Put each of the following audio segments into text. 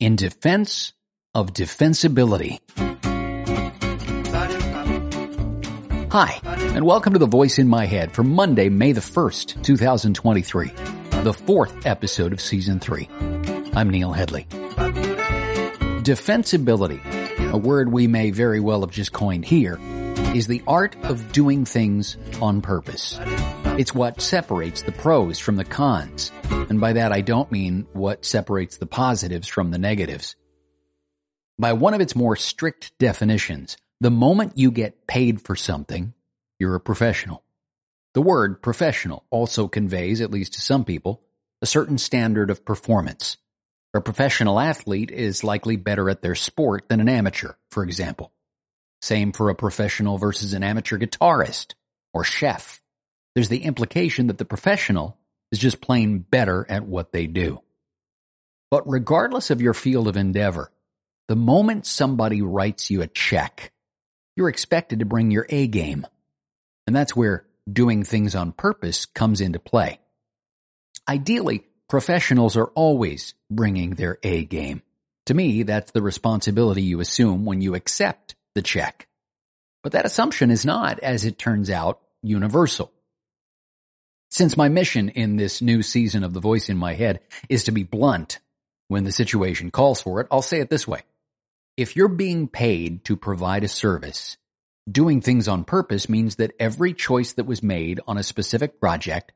in defense of defensibility. Hi, and welcome to the voice in my head for Monday, May the 1st, 2023, the fourth episode of season three. I'm Neil Headley. Defensibility, a word we may very well have just coined here, is the art of doing things on purpose. It's what separates the pros from the cons. And by that I don't mean what separates the positives from the negatives. By one of its more strict definitions, the moment you get paid for something, you're a professional. The word professional also conveys, at least to some people, a certain standard of performance. A professional athlete is likely better at their sport than an amateur, for example. Same for a professional versus an amateur guitarist or chef. There's the implication that the professional is just plain better at what they do. But regardless of your field of endeavor, the moment somebody writes you a check, you're expected to bring your A game. And that's where doing things on purpose comes into play. Ideally, professionals are always bringing their A game. To me, that's the responsibility you assume when you accept the check. But that assumption is not, as it turns out, universal. Since my mission in this new season of The Voice in My Head is to be blunt when the situation calls for it, I'll say it this way. If you're being paid to provide a service, doing things on purpose means that every choice that was made on a specific project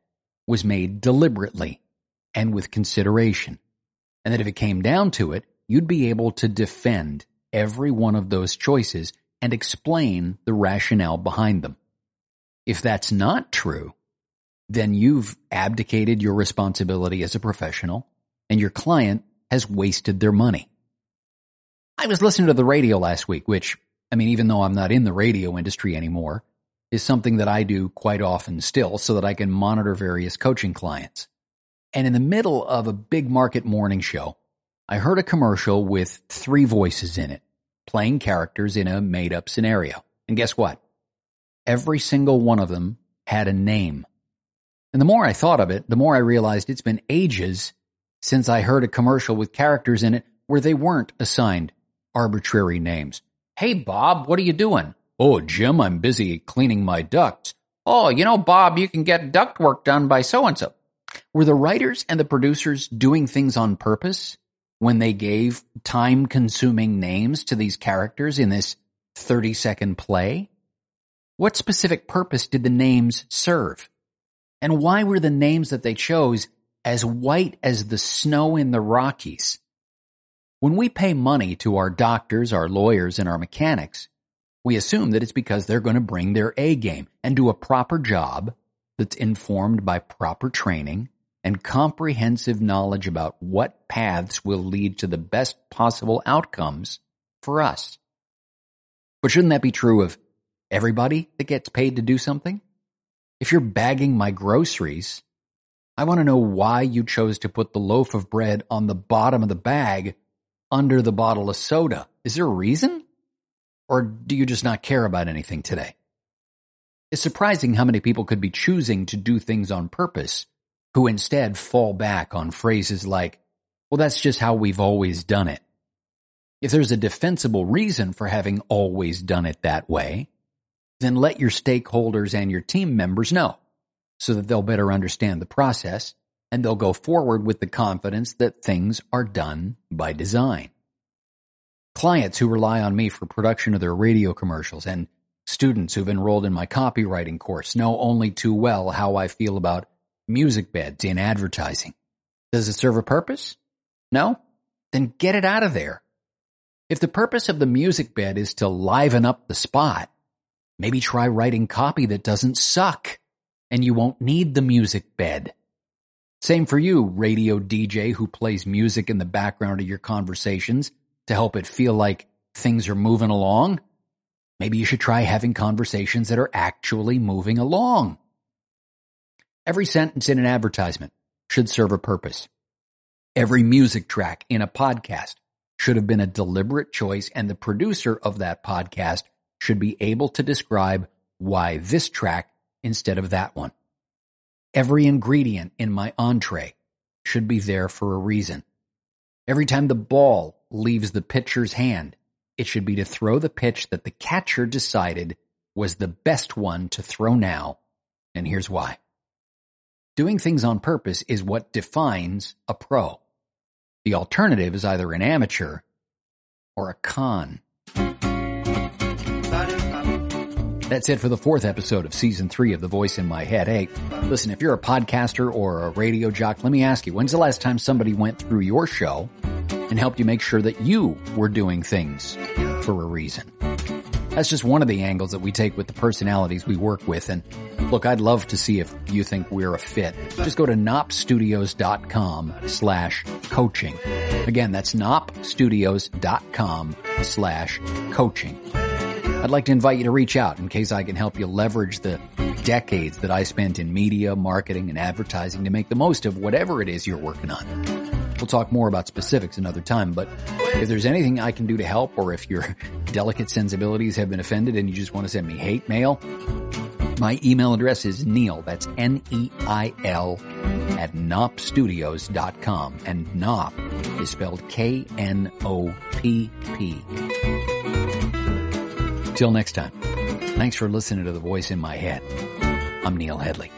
was made deliberately and with consideration. And that if it came down to it, you'd be able to defend every one of those choices and explain the rationale behind them. If that's not true, then you've abdicated your responsibility as a professional and your client has wasted their money. I was listening to the radio last week, which, I mean, even though I'm not in the radio industry anymore, is something that I do quite often still so that I can monitor various coaching clients. And in the middle of a big market morning show, I heard a commercial with three voices in it, playing characters in a made up scenario. And guess what? Every single one of them had a name. And the more I thought of it, the more I realized it's been ages since I heard a commercial with characters in it where they weren't assigned arbitrary names. Hey, Bob, what are you doing? Oh, Jim, I'm busy cleaning my ducts. Oh, you know, Bob, you can get duct work done by so and so. Were the writers and the producers doing things on purpose when they gave time consuming names to these characters in this 30 second play? What specific purpose did the names serve? And why were the names that they chose as white as the snow in the Rockies? When we pay money to our doctors, our lawyers, and our mechanics, we assume that it's because they're going to bring their A game and do a proper job that's informed by proper training and comprehensive knowledge about what paths will lead to the best possible outcomes for us. But shouldn't that be true of everybody that gets paid to do something? If you're bagging my groceries, I want to know why you chose to put the loaf of bread on the bottom of the bag under the bottle of soda. Is there a reason? Or do you just not care about anything today? It's surprising how many people could be choosing to do things on purpose who instead fall back on phrases like, well, that's just how we've always done it. If there's a defensible reason for having always done it that way, then let your stakeholders and your team members know so that they'll better understand the process and they'll go forward with the confidence that things are done by design. Clients who rely on me for production of their radio commercials and students who've enrolled in my copywriting course know only too well how I feel about music beds in advertising. Does it serve a purpose? No? Then get it out of there. If the purpose of the music bed is to liven up the spot, Maybe try writing copy that doesn't suck and you won't need the music bed. Same for you, radio DJ who plays music in the background of your conversations to help it feel like things are moving along. Maybe you should try having conversations that are actually moving along. Every sentence in an advertisement should serve a purpose. Every music track in a podcast should have been a deliberate choice and the producer of that podcast should be able to describe why this track instead of that one. Every ingredient in my entree should be there for a reason. Every time the ball leaves the pitcher's hand, it should be to throw the pitch that the catcher decided was the best one to throw now. And here's why. Doing things on purpose is what defines a pro. The alternative is either an amateur or a con. That's it for the fourth episode of season three of The Voice in My Head. Hey, listen, if you're a podcaster or a radio jock, let me ask you, when's the last time somebody went through your show and helped you make sure that you were doing things for a reason? That's just one of the angles that we take with the personalities we work with. And look, I'd love to see if you think we're a fit. Just go to knoppstudios.com slash coaching. Again, that's knoppstudios.com slash coaching. I'd like to invite you to reach out in case I can help you leverage the decades that I spent in media, marketing, and advertising to make the most of whatever it is you're working on. We'll talk more about specifics another time, but if there's anything I can do to help or if your delicate sensibilities have been offended and you just want to send me hate mail, my email address is Neil, that's N-E-I-L, at knoppstudios.com. And Knopp is spelled K-N-O-P-P. Till next time, thanks for listening to the voice in my head. I'm Neil Headley.